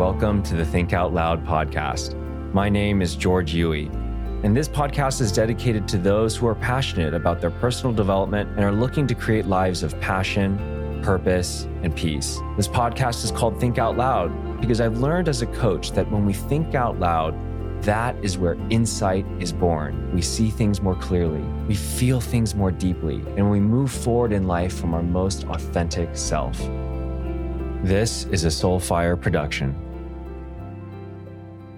welcome to the Think Out Loud podcast. My name is George Huey, and this podcast is dedicated to those who are passionate about their personal development and are looking to create lives of passion, purpose, and peace. This podcast is called Think Out Loud because I've learned as a coach that when we think out loud, that is where insight is born. We see things more clearly, we feel things more deeply, and we move forward in life from our most authentic self. This is a Soulfire production.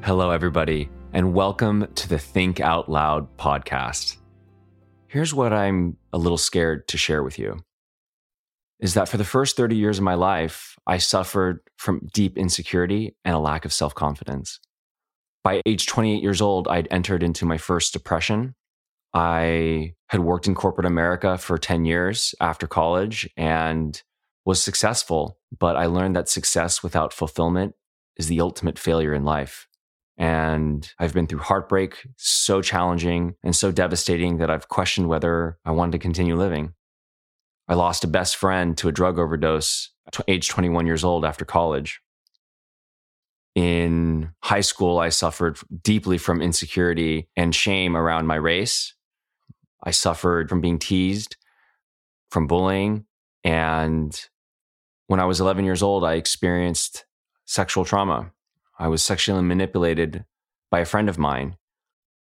Hello, everybody, and welcome to the Think Out Loud podcast. Here's what I'm a little scared to share with you is that for the first 30 years of my life, I suffered from deep insecurity and a lack of self confidence by age 28 years old, I'd entered into my first depression. I had worked in corporate America for 10 years after college and was successful, but I learned that success without fulfillment is the ultimate failure in life. And I've been through heartbreak, so challenging and so devastating that I've questioned whether I wanted to continue living. I lost a best friend to a drug overdose at age 21 years old after college in high school, I suffered deeply from insecurity and shame around my race. I suffered from being teased, from bullying. And when I was 11 years old, I experienced sexual trauma. I was sexually manipulated by a friend of mine.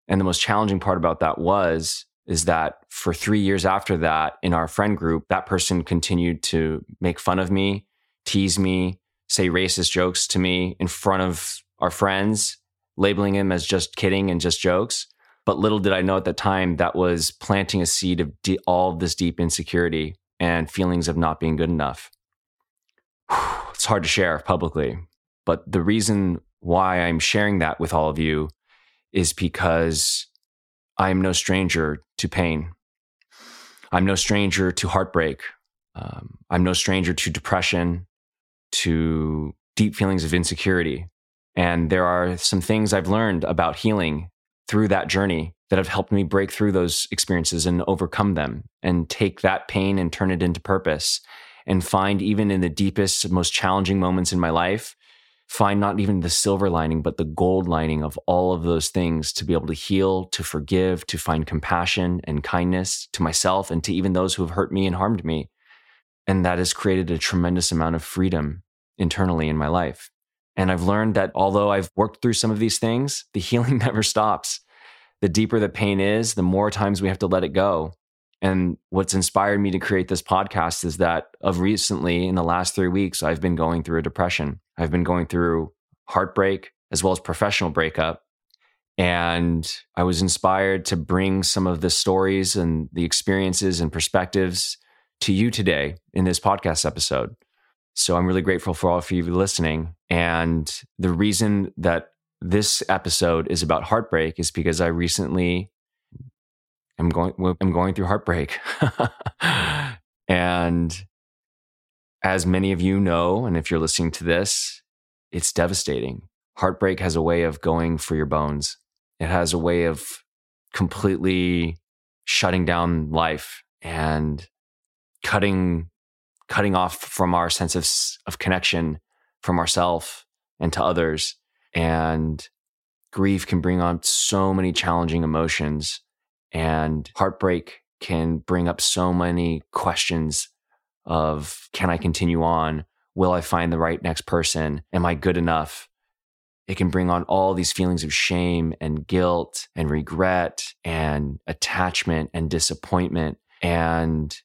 And the most challenging part about that was is that for 3 years after that in our friend group that person continued to make fun of me, tease me, say racist jokes to me in front of our friends, labeling him as just kidding and just jokes. But little did I know at the time that was planting a seed of de- all of this deep insecurity and feelings of not being good enough. It's hard to share publicly, but the reason why I'm sharing that with all of you is because I am no stranger to pain. I'm no stranger to heartbreak. Um, I'm no stranger to depression to deep feelings of insecurity. And there are some things I've learned about healing through that journey that have helped me break through those experiences and overcome them and take that pain and turn it into purpose and find even in the deepest, most challenging moments in my life, find not even the silver lining, but the gold lining of all of those things to be able to heal, to forgive, to find compassion and kindness to myself and to even those who have hurt me and harmed me. And that has created a tremendous amount of freedom internally in my life. And I've learned that although I've worked through some of these things, the healing never stops. The deeper the pain is, the more times we have to let it go. And what's inspired me to create this podcast is that of recently, in the last three weeks, I've been going through a depression. I've been going through heartbreak as well as professional breakup. And I was inspired to bring some of the stories and the experiences and perspectives to you today in this podcast episode. So I'm really grateful for all of you listening. And the reason that this episode is about heartbreak is because I recently am going I'm going through heartbreak. and as many of you know, and if you're listening to this, it's devastating. Heartbreak has a way of going for your bones. It has a way of completely shutting down life and cutting cutting off from our sense of of connection from ourself and to others and grief can bring on so many challenging emotions and heartbreak can bring up so many questions of can I continue on? Will I find the right next person? Am I good enough? It can bring on all these feelings of shame and guilt and regret and attachment and disappointment. And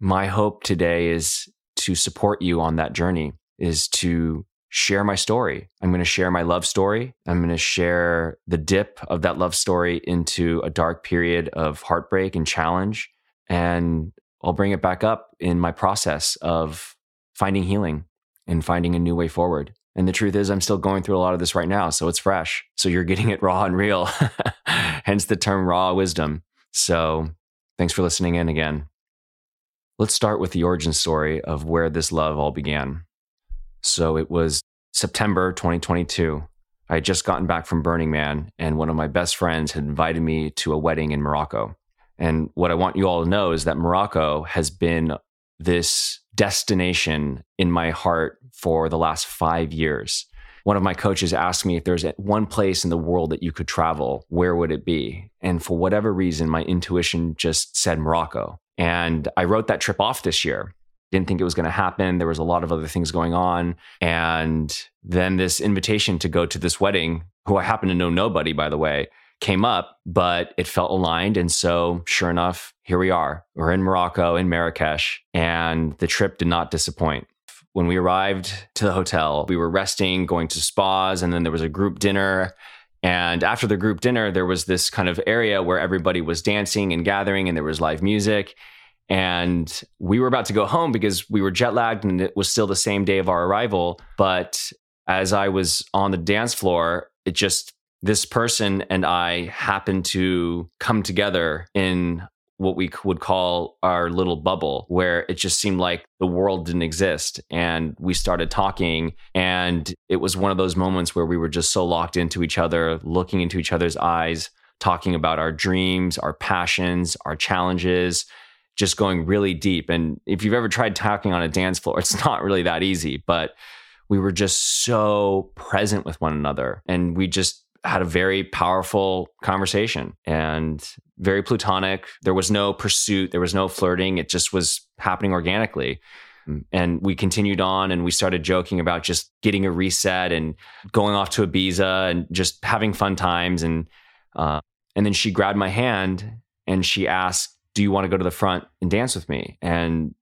my hope today is to support you on that journey, is to share my story. I'm going to share my love story. I'm going to share the dip of that love story into a dark period of heartbreak and challenge. And I'll bring it back up in my process of finding healing and finding a new way forward. And the truth is, I'm still going through a lot of this right now. So it's fresh. So you're getting it raw and real, hence the term raw wisdom. So thanks for listening in again. Let's start with the origin story of where this love all began. So it was September 2022. I had just gotten back from Burning Man, and one of my best friends had invited me to a wedding in Morocco. And what I want you all to know is that Morocco has been this destination in my heart for the last five years. one of my coaches asked me if there's one place in the world that you could travel, where would it be? And for whatever reason, my intuition just said Morocco. And I wrote that trip off this year. Didn't think it was going to happen. There was a lot of other things going on. And then this invitation to go to this wedding, who I happen to know nobody, by the way, came up, but it felt aligned. And so, sure enough, here we are. We're in Morocco, in Marrakesh, and the trip did not disappoint. When we arrived to the hotel, we were resting, going to spas, and then there was a group dinner. And after the group dinner, there was this kind of area where everybody was dancing and gathering, and there was live music. And we were about to go home because we were jet lagged and it was still the same day of our arrival. But as I was on the dance floor, it just this person and I happened to come together in what we would call our little bubble where it just seemed like the world didn't exist and we started talking and it was one of those moments where we were just so locked into each other looking into each other's eyes talking about our dreams our passions our challenges just going really deep. And if you've ever tried talking on a dance floor it's not really that easy but we were just so present with one another and we just had a very powerful conversation and very plutonic. There was no pursuit, there was no flirting. It just was happening organically. And we continued on and we started joking about just getting a reset and going off to Ibiza and just having fun times. And, uh, and then she grabbed my hand and she asked, Do you want to go to the front and dance with me? And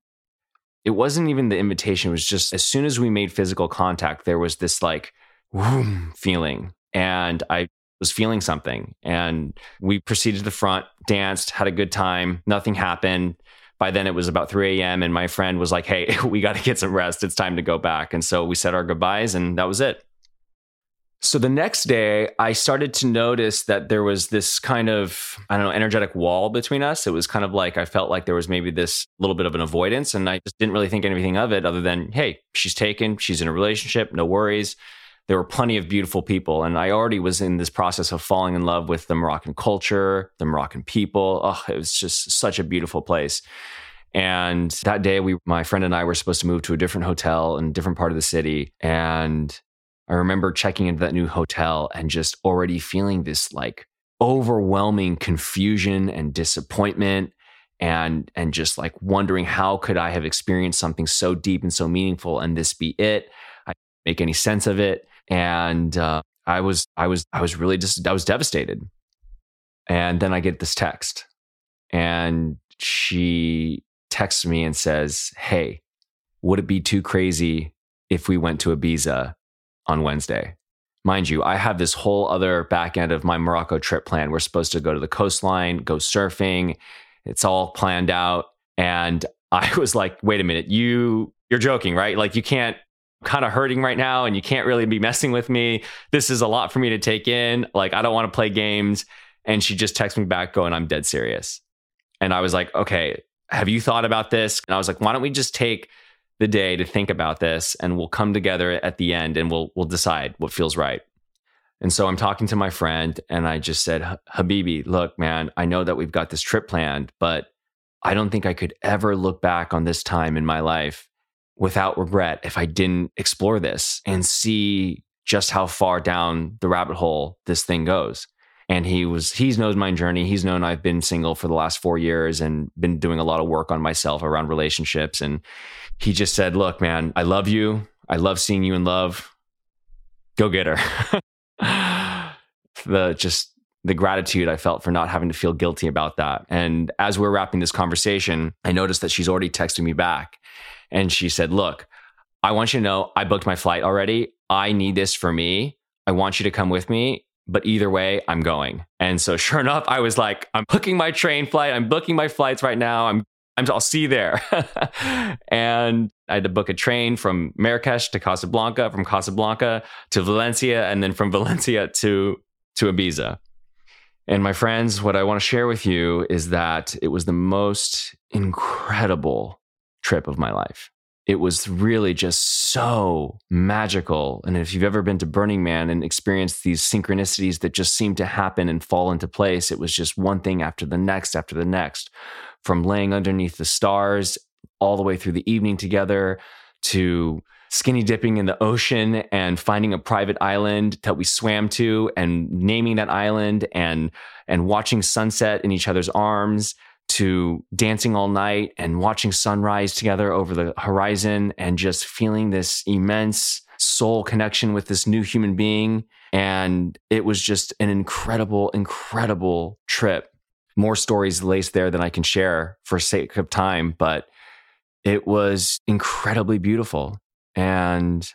it wasn't even the invitation. It was just as soon as we made physical contact, there was this like, whoom feeling and I was feeling something. And we proceeded to the front, danced, had a good time. Nothing happened. By then it was about 3 a.m. And my friend was like, Hey, we got to get some rest. It's time to go back. And so we said our goodbyes and that was it. So the next day, I started to notice that there was this kind of, I don't know, energetic wall between us. It was kind of like I felt like there was maybe this little bit of an avoidance. And I just didn't really think anything of it other than, hey, she's taken, she's in a relationship, no worries there were plenty of beautiful people. And I already was in this process of falling in love with the Moroccan culture, the Moroccan people. Oh, it was just such a beautiful place. And that day, we, my friend and I were supposed to move to a different hotel in a different part of the city. And I remember checking into that new hotel and just already feeling this like overwhelming confusion and disappointment and and just like wondering how could I have experienced something so deep and so meaningful and this be it? I make any sense of it and uh, I was I was I was really just I was devastated. And then I get this text, and she texts me and says, "Hey, would it be too crazy if we went to Ibiza on Wednesday?" Mind you, I have this whole other back end of my Morocco trip plan. We're supposed to go to the coastline, go surfing. It's all planned out. And I was like, wait a minute, you you're joking, right? Like you can't kind of hurting right now and you can't really be messing with me. This is a lot for me to take in. Like, I don't want to play games. And she just texted me back going, I'm dead serious. And I was like, okay, have you thought about this? And I was like, why don't we just take the day to think about this and we'll come together at the end and we'll we'll decide what feels right. And so I'm talking to my friend and I just said, Habibi, look, man, I know that we've got this trip planned, but I don't think I could ever look back on this time in my life without regret if I didn't explore this and see just how far down the rabbit hole this thing goes. And he was, he's knows my journey. He's known I've been single for the last four years and been doing a lot of work on myself around relationships. And he just said, Look, man, I love you. I love seeing you in love. Go get her. the just the gratitude I felt for not having to feel guilty about that. And as we're wrapping this conversation, I noticed that she's already texting me back and she said, Look, I want you to know I booked my flight already. I need this for me. I want you to come with me. But either way, I'm going. And so, sure enough, I was like, I'm booking my train flight. I'm booking my flights right now. I'm, I'm I'll see you there. and I had to book a train from Marrakesh to Casablanca, from Casablanca to Valencia, and then from Valencia to, to Ibiza. And my friends, what I want to share with you is that it was the most incredible trip of my life. It was really just so magical. And if you've ever been to Burning Man and experienced these synchronicities that just seem to happen and fall into place, it was just one thing after the next, after the next, from laying underneath the stars all the way through the evening together to skinny dipping in the ocean and finding a private island that we swam to and naming that island and and watching sunset in each other's arms to dancing all night and watching sunrise together over the horizon and just feeling this immense soul connection with this new human being. And it was just an incredible incredible trip. More stories laced there than I can share for sake of time but it was incredibly beautiful. And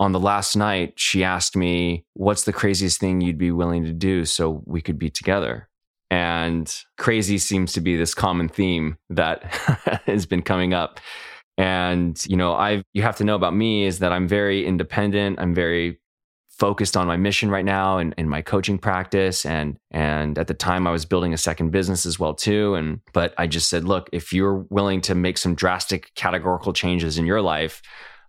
on the last night, she asked me, What's the craziest thing you'd be willing to do so we could be together? And crazy seems to be this common theme that has been coming up. And, you know, I you have to know about me is that I'm very independent. I'm very focused on my mission right now and, in my coaching practice and and at the time I was building a second business as well too and but I just said look if you're willing to make some drastic categorical changes in your life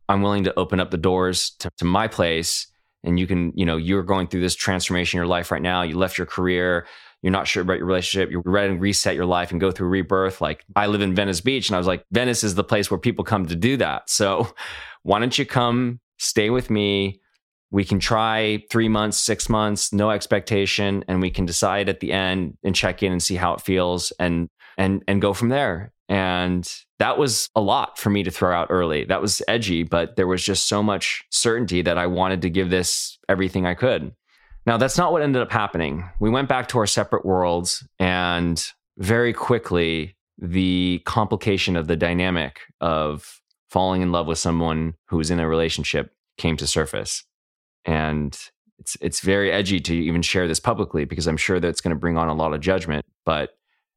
I'm willing to open up the doors to, to my place. And you can, you know, you're going through this transformation in your life right now. You left your career. You're not sure about your relationship. You're ready to reset your life and go through rebirth. Like I live in Venice Beach and I was like, Venice is the place where people come to do that. So why don't you come stay with me? We can try three months, six months, no expectation, and we can decide at the end and check in and see how it feels and and and go from there. And that was a lot for me to throw out early. That was edgy, but there was just so much certainty that I wanted to give this everything I could. Now, that's not what ended up happening. We went back to our separate worlds, and very quickly, the complication of the dynamic of falling in love with someone who was in a relationship came to surface. And it's it's very edgy to even share this publicly because I'm sure that it's going to bring on a lot of judgment. But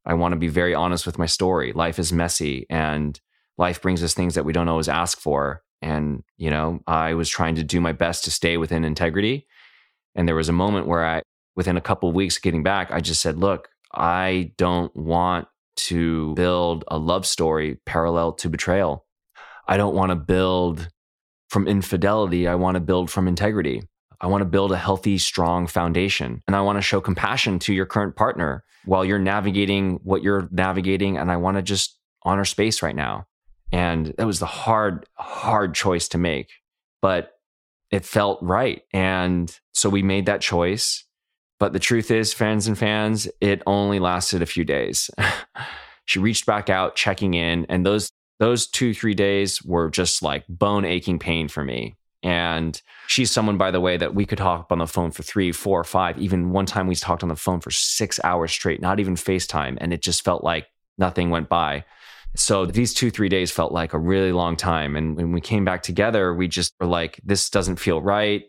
I want to be very honest with my story. Life is messy and life brings us things that we don't always ask for. And, you know, I was trying to do my best to stay within integrity. And there was a moment where I, within a couple of weeks getting back, I just said, look, I don't want to build a love story parallel to betrayal. I don't want to build from infidelity. I want to build from integrity. I want to build a healthy, strong foundation. And I want to show compassion to your current partner while you're navigating what you're navigating. And I want to just honor space right now. And that was the hard, hard choice to make, but it felt right. And so we made that choice. But the truth is, friends and fans, it only lasted a few days. she reached back out, checking in, and those those two three days were just like bone aching pain for me and she's someone, by the way, that we could talk on the phone for three, four, five. Even one time we talked on the phone for six hours straight, not even FaceTime. And it just felt like nothing went by. So these two, three days felt like a really long time. And when we came back together, we just were like, this doesn't feel right.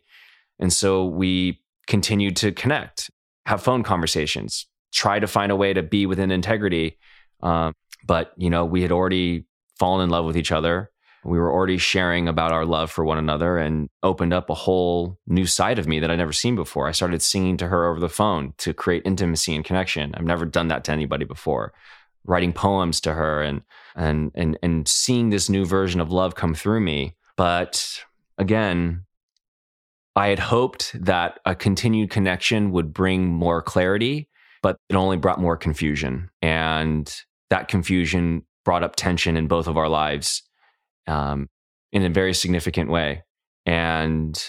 And so we continued to connect, have phone conversations, try to find a way to be within integrity. Um, but, you know, we had already fallen in love with each other we were already sharing about our love for one another and opened up a whole new side of me that I'd never seen before. I started singing to her over the phone to create intimacy and connection. I've never done that to anybody before. Writing poems to her and and and and seeing this new version of love come through me. But again, I had hoped that a continued connection would bring more clarity, but it only brought more confusion. And that confusion brought up tension in both of our lives um, in a very significant way. And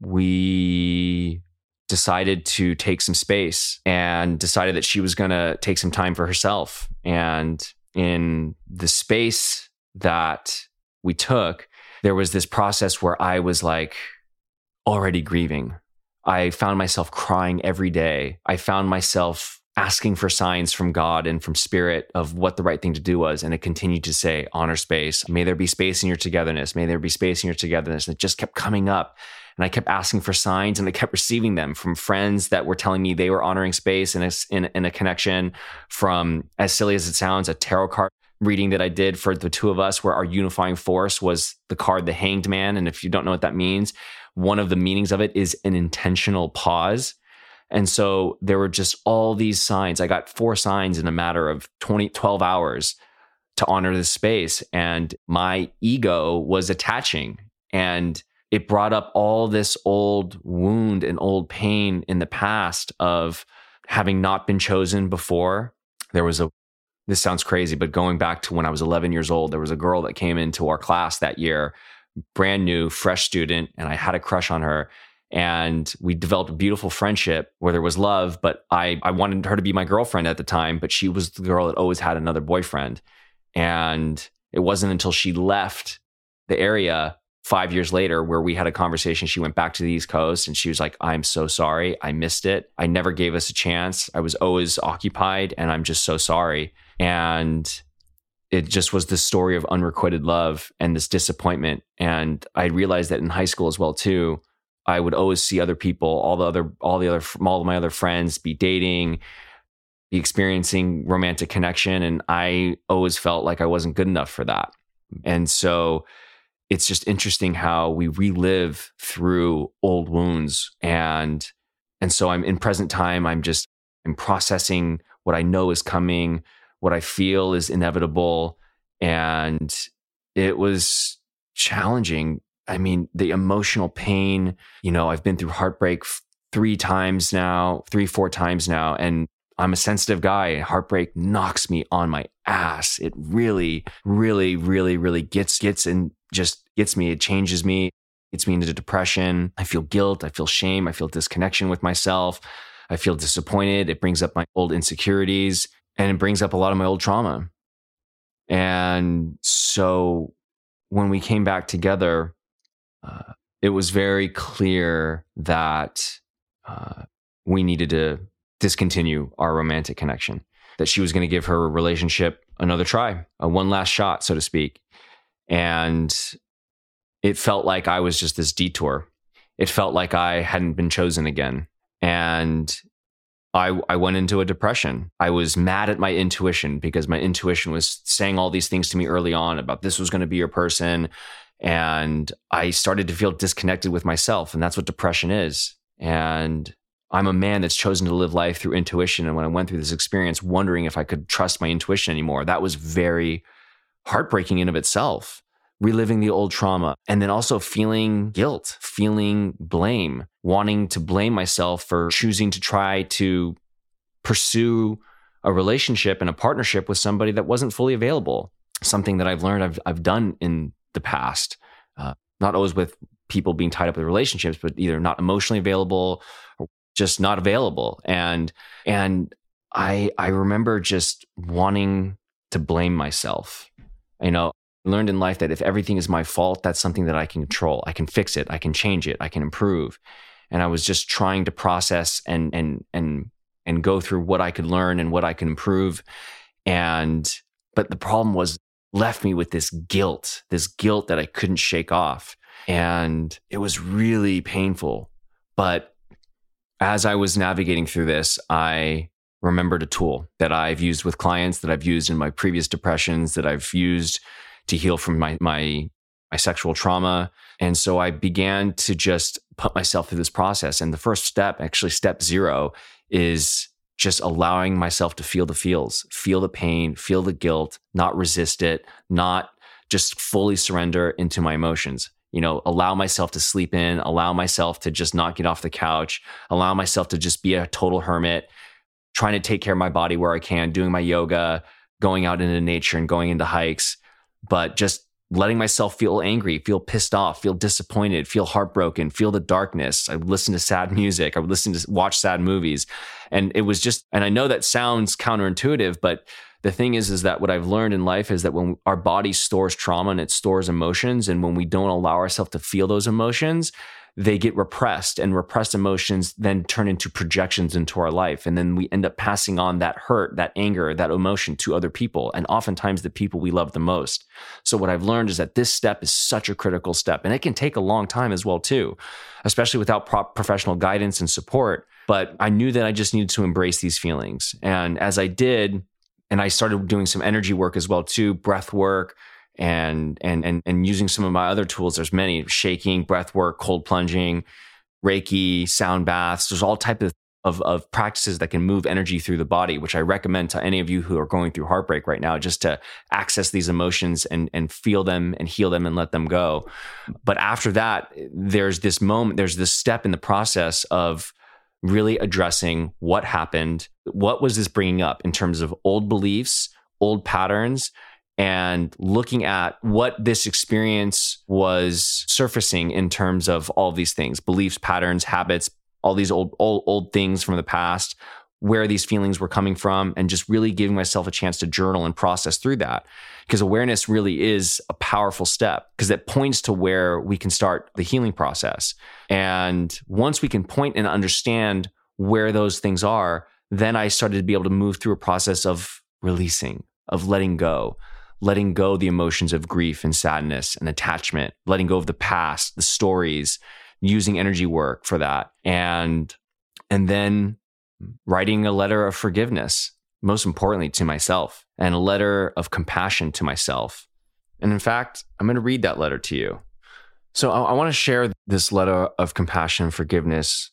we decided to take some space and decided that she was going to take some time for herself. And in the space that we took, there was this process where I was like already grieving. I found myself crying every day. I found myself asking for signs from God and from spirit of what the right thing to do was. And it continued to say, honor space. May there be space in your togetherness. May there be space in your togetherness. And it just kept coming up. And I kept asking for signs and I kept receiving them from friends that were telling me they were honoring space and in, in a connection from, as silly as it sounds, a tarot card reading that I did for the two of us, where our unifying force was the card, the hanged man. And if you don't know what that means, one of the meanings of it is an intentional pause and so there were just all these signs. I got four signs in a matter of 20, 12 hours to honor this space. And my ego was attaching. And it brought up all this old wound and old pain in the past of having not been chosen before. There was a, this sounds crazy, but going back to when I was 11 years old, there was a girl that came into our class that year brand new, fresh student, and I had a crush on her. And we developed a beautiful friendship where there was love, but I, I wanted her to be my girlfriend at the time, but she was the girl that always had another boyfriend. And it wasn't until she left the area five years later where we had a conversation. She went back to the East Coast and she was like, I'm so sorry. I missed it. I never gave us a chance. I was always occupied and I'm just so sorry. And it just was the story of unrequited love and this disappointment. And I realized that in high school as well, too. I would always see other people, all the other, all the other, all of my other friends be dating, be experiencing romantic connection. And I always felt like I wasn't good enough for that. And so it's just interesting how we relive through old wounds. And, and so I'm in present time, I'm just, I'm processing what I know is coming, what I feel is inevitable. And it was challenging I mean, the emotional pain, you know, I've been through heartbreak three times now, three, four times now. And I'm a sensitive guy. And heartbreak knocks me on my ass. It really, really, really, really gets, gets and just gets me. It changes me. Gets me into depression. I feel guilt. I feel shame. I feel disconnection with myself. I feel disappointed. It brings up my old insecurities and it brings up a lot of my old trauma. And so when we came back together, uh, it was very clear that uh, we needed to discontinue our romantic connection, that she was going to give her relationship another try, a one last shot, so to speak. And it felt like I was just this detour. It felt like I hadn't been chosen again. And I, I went into a depression. I was mad at my intuition because my intuition was saying all these things to me early on about this was going to be your person and I started to feel disconnected with myself. And that's what depression is. And I'm a man that's chosen to live life through intuition. And when I went through this experience, wondering if I could trust my intuition anymore, that was very heartbreaking in of itself. Reliving the old trauma and then also feeling guilt, feeling blame, wanting to blame myself for choosing to try to pursue a relationship and a partnership with somebody that wasn't fully available. Something that I've learned I've, I've done in the past, uh, not always with people being tied up with relationships, but either not emotionally available just not available. And and I I remember just wanting to blame myself. You know, I learned in life that if everything is my fault, that's something that I can control. I can fix it. I can change it. I can improve. And I was just trying to process and and and and go through what I could learn and what I could improve. And but the problem was left me with this guilt, this guilt that I couldn't shake off. And it was really painful. But as I was navigating through this, I remembered a tool that I've used with clients, that I've used in my previous depressions, that I've used to heal from my, my, my sexual trauma. And so I began to just put myself through this process. And the first step, actually, step zero, is just allowing myself to feel the feels, feel the pain, feel the guilt, not resist it, not just fully surrender into my emotions. You know, allow myself to sleep in, allow myself to just not get off the couch, allow myself to just be a total hermit, trying to take care of my body where I can, doing my yoga, going out into nature and going into hikes, but just letting myself feel angry, feel pissed off, feel disappointed, feel heartbroken, feel the darkness. I would listen to sad music. I would listen to watch sad movies. And it was just, and I know that sounds counterintuitive, but the thing is, is that what I've learned in life is that when our body stores trauma and it stores emotions, and when we don't allow ourselves to feel those emotions, they get repressed and repressed emotions then turn into projections into our life. And then we end up passing on that hurt that anger that emotion to other people. And oftentimes the people we love the most. So what i've learned is that this step is such a critical step. And it can take a long time as well too especially without professional guidance and support. But i knew that i just needed to embrace these feelings. And as i did and i started doing some energy work as well too breath work and and and and using some of my other tools. There's many shaking, breath work, cold plunging, Reiki, sound baths. There's all type of, of of practices that can move energy through the body, which I recommend to any of you who are going through heartbreak right now, just to access these emotions and and feel them and heal them and let them go. But after that, there's this moment, there's this step in the process of really addressing what happened, what was this bringing up in terms of old beliefs, old patterns and looking at what this experience was surfacing in terms of all of these things beliefs patterns habits all these old old old things from the past where these feelings were coming from and just really giving myself a chance to journal and process through that. Because awareness really is a powerful step because it points to where we can start the healing process. And once we can point and understand where those things are then i started to be able to move through a process of releasing of letting go letting go the emotions of grief and sadness and attachment letting go of the past the stories using energy work for that and and then writing a letter of forgiveness, most importantly to myself, and a letter of compassion to myself. And in fact, I'm going to read that letter to you. So I, I want to share this letter of compassion and forgiveness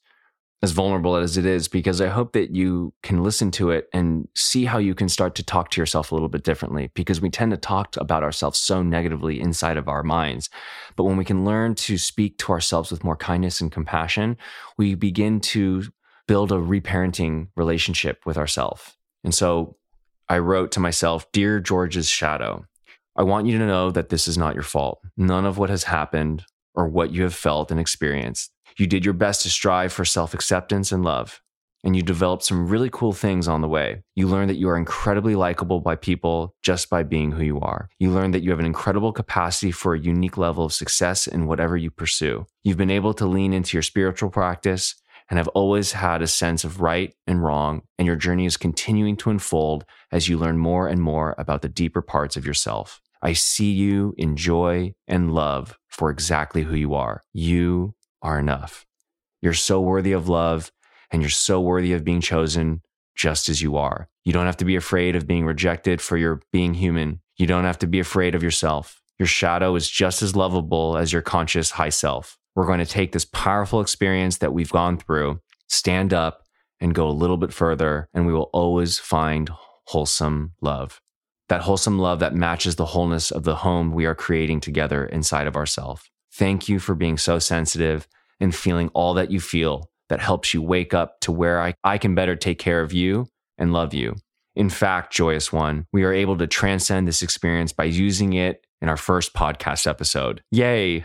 as vulnerable as it is because I hope that you can listen to it and see how you can start to talk to yourself a little bit differently because we tend to talk about ourselves so negatively inside of our minds. But when we can learn to speak to ourselves with more kindness and compassion, we begin to build a reparenting relationship with ourselves. And so I wrote to myself, Dear George's shadow, I want you to know that this is not your fault. None of what has happened or what you have felt and experienced. You did your best to strive for self acceptance and love, and you developed some really cool things on the way. You learned that you are incredibly likable by people just by being who you are. You learned that you have an incredible capacity for a unique level of success in whatever you pursue. You've been able to lean into your spiritual practice and have always had a sense of right and wrong, and your journey is continuing to unfold as you learn more and more about the deeper parts of yourself. I see you in joy and love for exactly who you are. You are enough. You're so worthy of love, and you're so worthy of being chosen just as you are. You don't have to be afraid of being rejected for your being human. You don't have to be afraid of yourself. Your shadow is just as lovable as your conscious high self we're going to take this powerful experience that we've gone through, stand up, and go a little bit further, and we will always find wholesome love. That wholesome love that matches the wholeness of the home we are creating together inside of ourselves. Thank you for being so sensitive and feeling all that you feel that helps you wake up to where I, I can better take care of you and love you. In fact, Joyous One, we are able to transcend this experience by using it in our first podcast episode. Yay!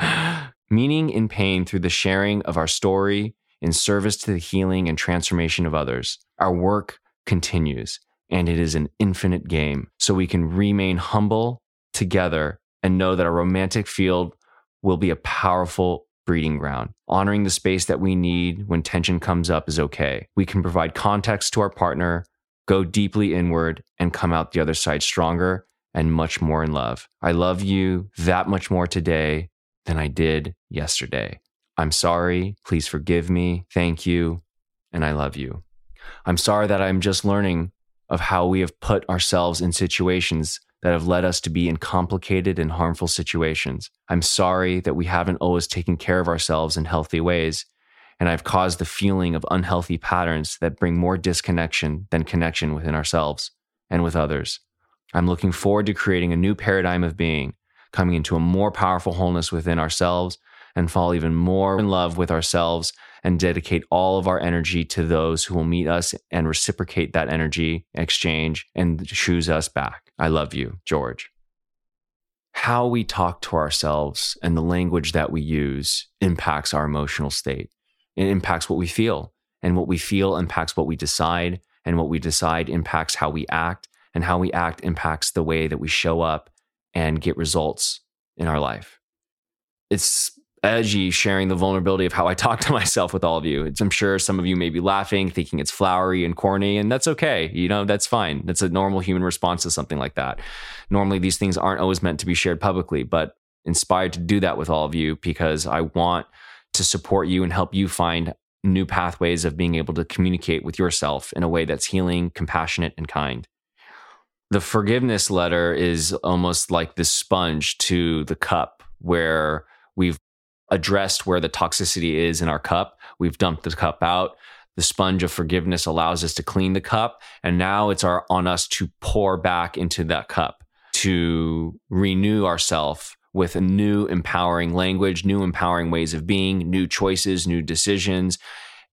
meaning in pain through the sharing of our story in service to the healing and transformation of others. Our work continues, and it is an infinite game. So we can remain humble together and know that our romantic field will be a powerful breeding ground. Honoring the space that we need when tension comes up is okay. We can provide context to our partner, go deeply inward, and come out the other side stronger and much more in love. I love you that much more today than I did yesterday. I'm sorry. Please forgive me. Thank you. And I love you. I'm sorry that I'm just learning of how we have put ourselves in situations that have led us to be in complicated and harmful situations. I'm sorry that we haven't always taken care of ourselves in healthy ways. And I've caused the feeling of unhealthy patterns that bring more disconnection than connection within ourselves and with others. I'm looking forward to creating a new paradigm of being coming into a more powerful wholeness within ourselves and fall even more in love with ourselves and dedicate all of our energy to those who will meet us and reciprocate that energy exchange and choose us back. I love you, George. How we talk to ourselves and the language that we use impacts our emotional state. It impacts what we feel, and what we feel impacts what we decide, and what we decide impacts how we act, and how we act impacts the way that we show up and get results in our life. It's edgy sharing the vulnerability of how I talk to myself with all of you. It's, I'm sure some of you may be laughing, thinking it's flowery and corny, and that's okay. You know, that's fine. That's a normal human response to something like that. Normally, these things aren't always meant to be shared publicly, but inspired to do that with all of you because I want to support you and help you find new pathways of being able to communicate with yourself in a way that's healing, compassionate, and kind the forgiveness letter is almost like the sponge to the cup where we've addressed where the toxicity is in our cup. We've dumped the cup out. The sponge of forgiveness allows us to clean the cup. And now it's our, on us to pour back into that cup to renew ourselves with a new empowering language, new empowering ways of being, new choices, new decisions.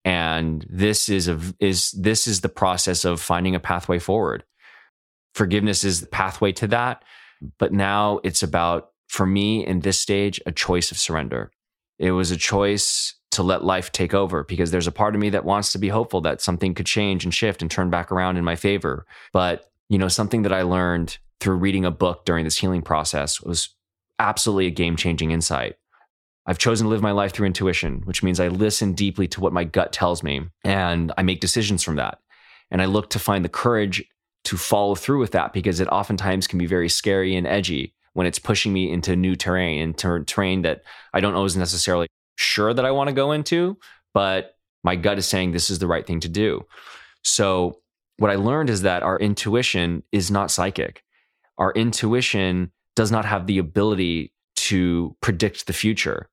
And this is a, is this is the process of finding a pathway forward forgiveness is the pathway to that. But now it's about, for me in this stage, a choice of surrender. It was a choice to let life take over because there's a part of me that wants to be hopeful that something could change and shift and turn back around in my favor. But, you know, something that I learned through reading a book during this healing process was absolutely a game changing insight. I've chosen to live my life through intuition, which means I listen deeply to what my gut tells me and I make decisions from that. And I look to find the courage to follow through with that because it oftentimes can be very scary and edgy when it's pushing me into new terrain and ter- terrain that I don't always necessarily sure that I want to go into, but my gut is saying this is the right thing to do. So, what I learned is that our intuition is not psychic. Our intuition does not have the ability to predict the future.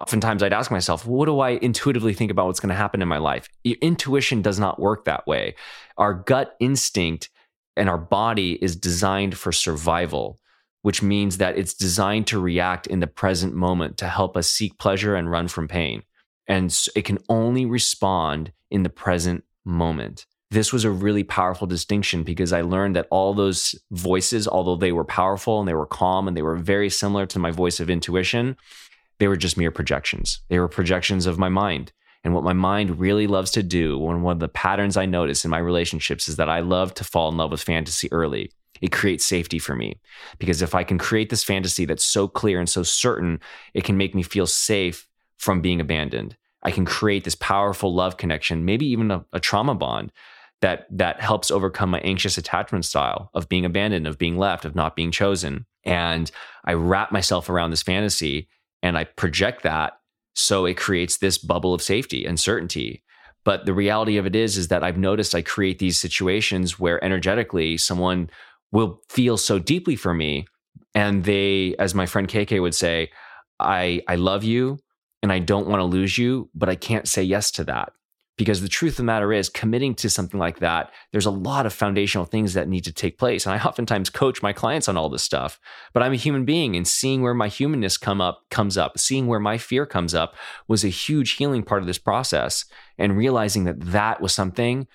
Oftentimes, I'd ask myself, what do I intuitively think about what's going to happen in my life? Intuition does not work that way. Our gut instinct and our body is designed for survival which means that it's designed to react in the present moment to help us seek pleasure and run from pain. And it can only respond in the present moment. This was a really powerful distinction because I learned that all those voices, although they were powerful and they were calm and they were very similar to my voice of intuition, they were just mere projections. They were projections of my mind. And what my mind really loves to do, one of the patterns I notice in my relationships is that I love to fall in love with fantasy early it creates safety for me. Because if I can create this fantasy that's so clear and so certain, it can make me feel safe from being abandoned. I can create this powerful love connection, maybe even a, a trauma bond that that helps overcome my anxious attachment style of being abandoned, of being left, of not being chosen. And I wrap myself around this fantasy and I project that so it creates this bubble of safety and certainty. But the reality of it is is that I've noticed I create these situations where energetically someone will feel so deeply for me. And they, as my friend KK would say, I, I love you and I don't want to lose you, but I can't say yes to that. Because the truth of the matter is, committing to something like that, there's a lot of foundational things that need to take place. And I oftentimes coach my clients on all this stuff. But I'm a human being, and seeing where my humanness come up comes up, seeing where my fear comes up was a huge healing part of this process. And realizing that that was something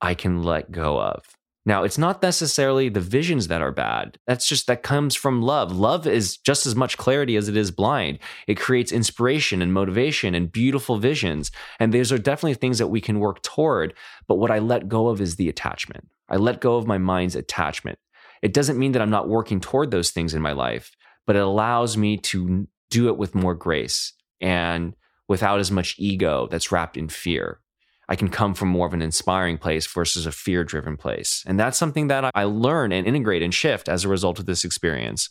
I can let go of. Now, it's not necessarily the visions that are bad. That's just that comes from love. Love is just as much clarity as it is blind. It creates inspiration and motivation and beautiful visions. And those are definitely things that we can work toward. But what I let go of is the attachment. I let go of my mind's attachment. It doesn't mean that I'm not working toward those things in my life, but it allows me to do it with more grace and without as much ego that's wrapped in fear. I can come from more of an inspiring place versus a fear driven place. And that's something that I learn and integrate and shift as a result of this experience.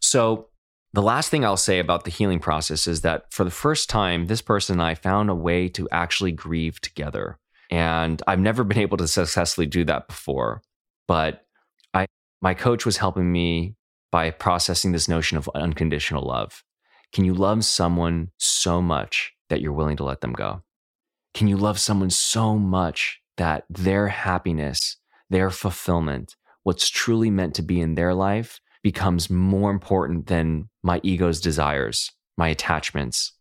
So, the last thing I'll say about the healing process is that for the first time, this person and I found a way to actually grieve together. And I've never been able to successfully do that before. But I, my coach was helping me by processing this notion of unconditional love. Can you love someone so much that you're willing to let them go? Can you love someone so much that their happiness, their fulfillment, what's truly meant to be in their life becomes more important than my ego's desires, my attachments?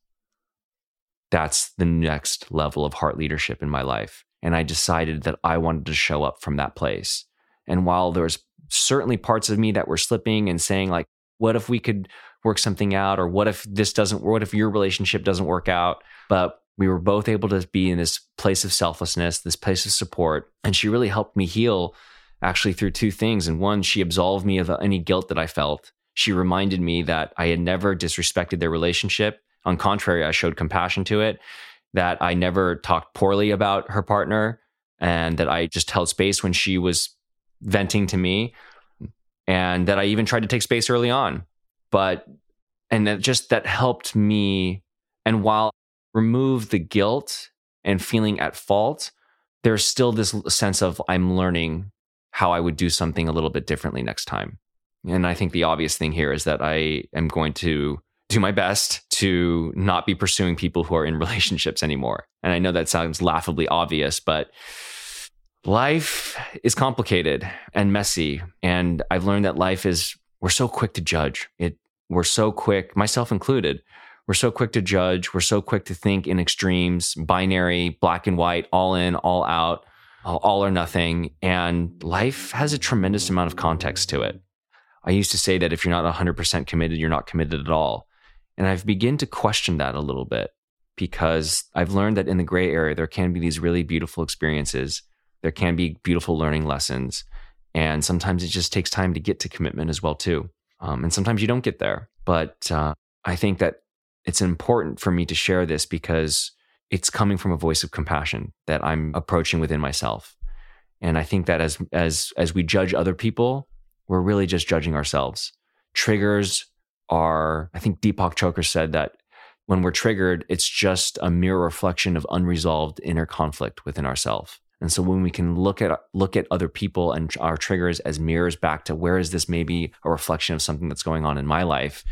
That's the next level of heart leadership in my life. And I decided that I wanted to show up from that place. And while there was certainly parts of me that were slipping and saying, like, what if we could work something out? Or what if this doesn't, what if your relationship doesn't work out? But we were both able to be in this place of selflessness, this place of support. And she really helped me heal actually through two things. And one, she absolved me of any guilt that I felt. She reminded me that I had never disrespected their relationship. On contrary, I showed compassion to it, that I never talked poorly about her partner, and that I just held space when she was venting to me, and that I even tried to take space early on. But, and that just that helped me. And while remove the guilt and feeling at fault, there's still this sense of I'm learning how I would do something a little bit differently next time. And I think the obvious thing here is that I am going to do my best to not be pursuing people who are in relationships anymore. And I know that sounds laughably obvious, but life is complicated and messy. And I've learned that life is, we're so quick to judge. It, we're so quick, myself included, we're so quick to judge. We're so quick to think in extremes, binary, black and white, all in, all out. all or nothing. And life has a tremendous amount of context to it. I used to say that if you're not 100% committed, you're not committed at all. And I've begun to question that a little bit because I've learned that in the gray area, there can be these really beautiful experiences. There can be beautiful learning lessons. And sometimes it just takes time to get to commitment as well, too. Um, and sometimes you don't get there. But uh, I think that it's important for me to share this because it's coming from a voice of compassion that I'm approaching within myself. And I think that as as as we judge other people, we're really just judging ourselves. Triggers are, I think Deepak Chopra said that when we're triggered, it's just a mere reflection of unresolved inner conflict within ourselves. And so when we can look at look at other people and our triggers as mirrors back to where is this maybe a reflection of something that's going on in my life,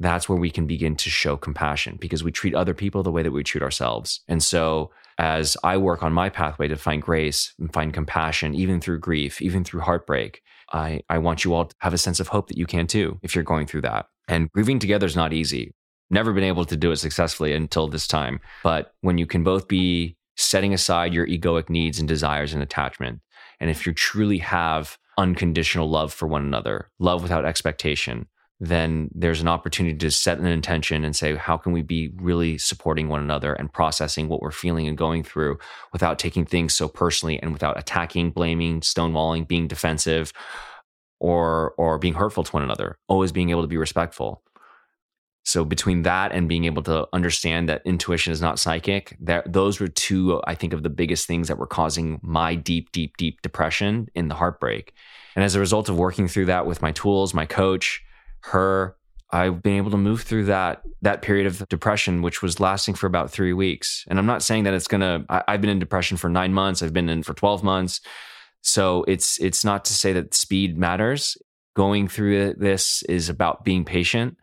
that's where we can begin to show compassion because we treat other people the way that we treat ourselves. And so as I work on my pathway to find grace and find compassion, even through grief, even through heartbreak, I, I want you all to have a sense of hope that you can too if you're going through that. And grieving together is not easy. Never been able to do it successfully until this time. But when you can both be setting aside your egoic needs and desires and attachment, and if you truly have unconditional love for one another, love without expectation, then there's an opportunity to set an intention and say, how can we be really supporting one another and processing what we're feeling and going through without taking things so personally and without attacking, blaming, stonewalling, being defensive, or or being hurtful to one another. Always being able to be respectful. So between that and being able to understand that intuition is not psychic, that those were two, I think, of the biggest things that were causing my deep, deep, deep depression in the heartbreak. And as a result of working through that with my tools, my coach, her, I've been able to move through that that period of depression, which was lasting for about three weeks. And I'm not saying that it's gonna. I, I've been in depression for nine months. I've been in for 12 months. So it's it's not to say that speed matters. Going through this is about being patient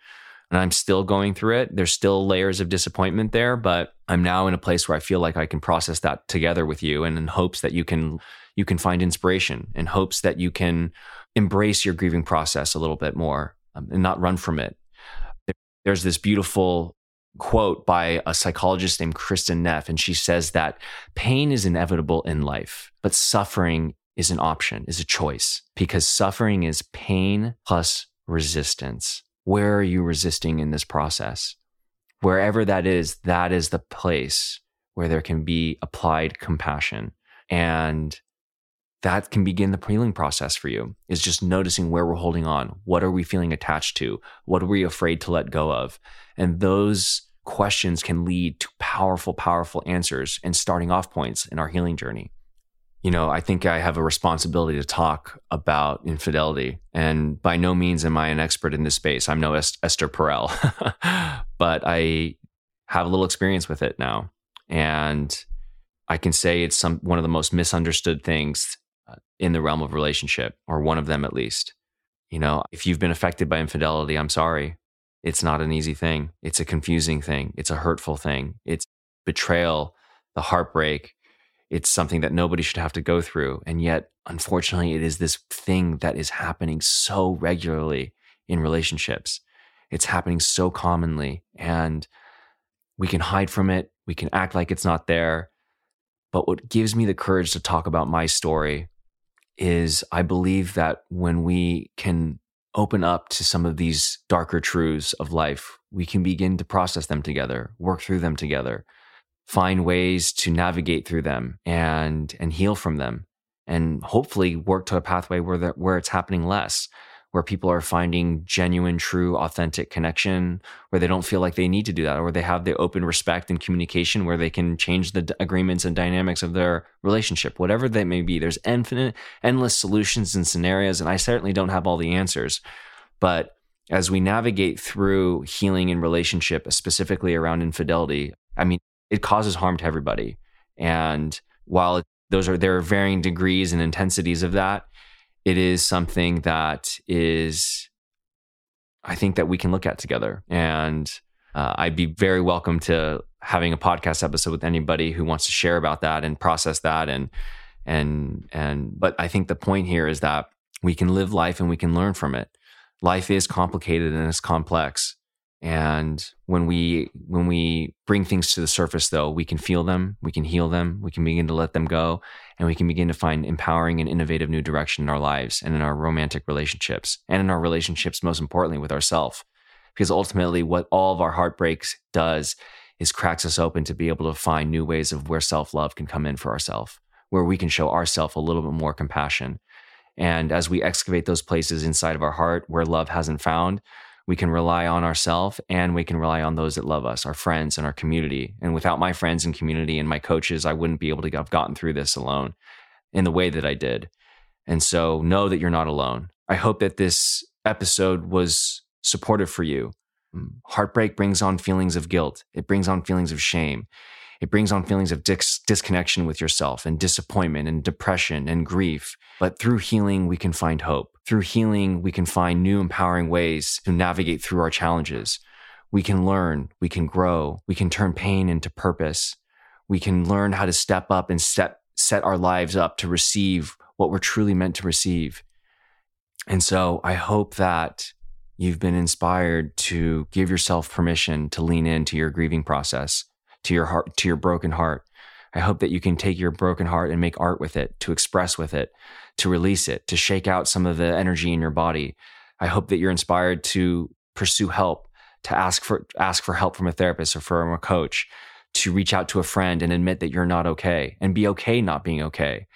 and I'm still going through it. There's still layers of disappointment there, but I'm now in a place where I feel like I can process that together with you and in hopes that you can you can find inspiration in hopes that you can embrace your grieving process a little bit more um, and not run from it. There's this beautiful quote by a psychologist named Kristin Neff, and she says that pain is inevitable in life, but suffering is an option, is a choice, because suffering is pain plus resistance. Where are you resisting in this process? Wherever that is, that is the place where there can be applied compassion. And that can begin the healing process for you is just noticing where we're holding on. What are we feeling attached to? What are we afraid to let go of? And those questions can lead to powerful, powerful answers and starting off points in our healing journey you know, I think I have a responsibility to talk about infidelity. And by no means am I an expert in this space. I'm no Esther Perel, but I have a little experience with it now. And I can say it's some one of the most misunderstood things in the realm of relationship, or one of them at least. You know, if you've been affected by infidelity, I'm sorry. It's not an easy thing. It's a confusing thing. It's a hurtful thing. It's betrayal, the heartbreak, it's something that nobody should have to go through. And yet, unfortunately, it is this thing that is happening so regularly in relationships. It's happening so commonly. And we can hide from it, we can act like it's not there. But what gives me the courage to talk about my story is I believe that when we can open up to some of these darker truths of life, we can begin to process them together, work through them together find ways to navigate through them and and heal from them and hopefully work to a pathway where the, where it's happening less where people are finding genuine true authentic connection where they don't feel like they need to do that or they have the open respect and communication where they can change the agreements and dynamics of their relationship whatever that may be there's infinite endless solutions and scenarios and I certainly don't have all the answers but as we navigate through healing in relationship specifically around infidelity I mean it causes harm to everybody. And while those are there are varying degrees and intensities of that, it is something that is I think that we can look at together. And uh, I'd be very welcome to having a podcast episode with anybody who wants to share about that and process that and and and but I think the point here is that we can live life and we can learn from it. Life is complicated and it's complex. And when we when we bring things to the surface though, we can feel them, we can heal them, we can begin to let them go, and we can begin to find empowering and innovative new direction in our lives and in our romantic relationships and in our relationships most importantly with ourselves. Because ultimately what all of our heartbreaks does is cracks us open to be able to find new ways of where self-love can come in for ourselves, where we can show ourselves a little bit more compassion. And as we excavate those places inside of our heart where love hasn't found, we can rely on ourselves and we can rely on those that love us, our friends and our community. And without my friends and community and my coaches, I wouldn't be able to have gotten through this alone in the way that I did. And so know that you're not alone. I hope that this episode was supportive for you. Mm, heartbreak brings on feelings of guilt. It brings on feelings of shame. It brings on feelings of dis- disconnection with yourself and disappointment and depression and grief. But through healing, we can find hope. Through healing, we can find new empowering ways to navigate through our challenges. We can learn, we can grow, we can turn pain into purpose. We can learn how to step up and set, set our lives up to receive what we're truly meant to receive. And so I hope that you've been inspired to give yourself permission to lean into your grieving process to your heart, to your broken heart. I hope that you can take your broken heart and make art with it, to express with it, to release it, to shake out some of the energy in your body. I hope that you're inspired to pursue help, to ask for ask for help from a therapist or from a coach, to reach out to a friend and admit that you're not okay and be okay not being okay.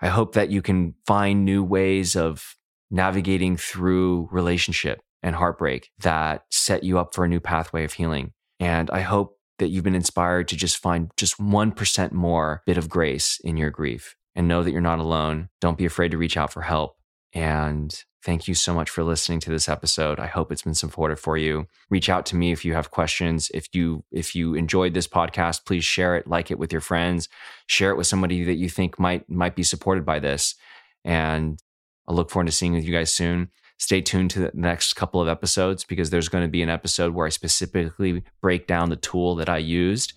I hope that you can find new ways of navigating through relationship and heartbreak that set you up for a new pathway of healing. And I hope that you've been inspired to just find just 1% more bit of grace in your grief and know that you're not alone. Don't be afraid to reach out for help. And thank you so much for listening to this episode. I hope it's been supportive for you. Reach out to me if you have questions. If you if you enjoyed this podcast, please share it, like it with your friends, share it with somebody that you think might might be supported by this. And I look forward to seeing you guys soon stay tuned to the next couple of episodes because there's going to be an episode where I specifically break down the tool that I used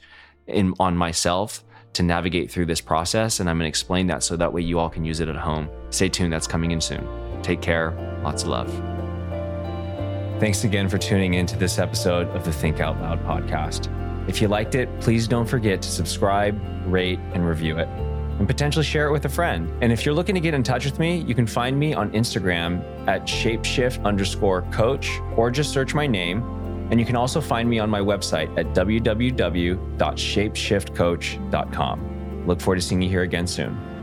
in on myself to navigate through this process and I'm going to explain that so that way you all can use it at home. Stay tuned, that's coming in soon. Take care. Lots of love. Thanks again for tuning in to this episode of the Think Out Loud podcast. If you liked it, please don't forget to subscribe, rate, and review it and potentially share it with a friend. And if you're looking to get in touch with me, you can find me on Instagram at shapeshift underscore coach or just search my name. And you can also find me on my website at www.shapeshiftcoach.com. Look forward to seeing you here again soon.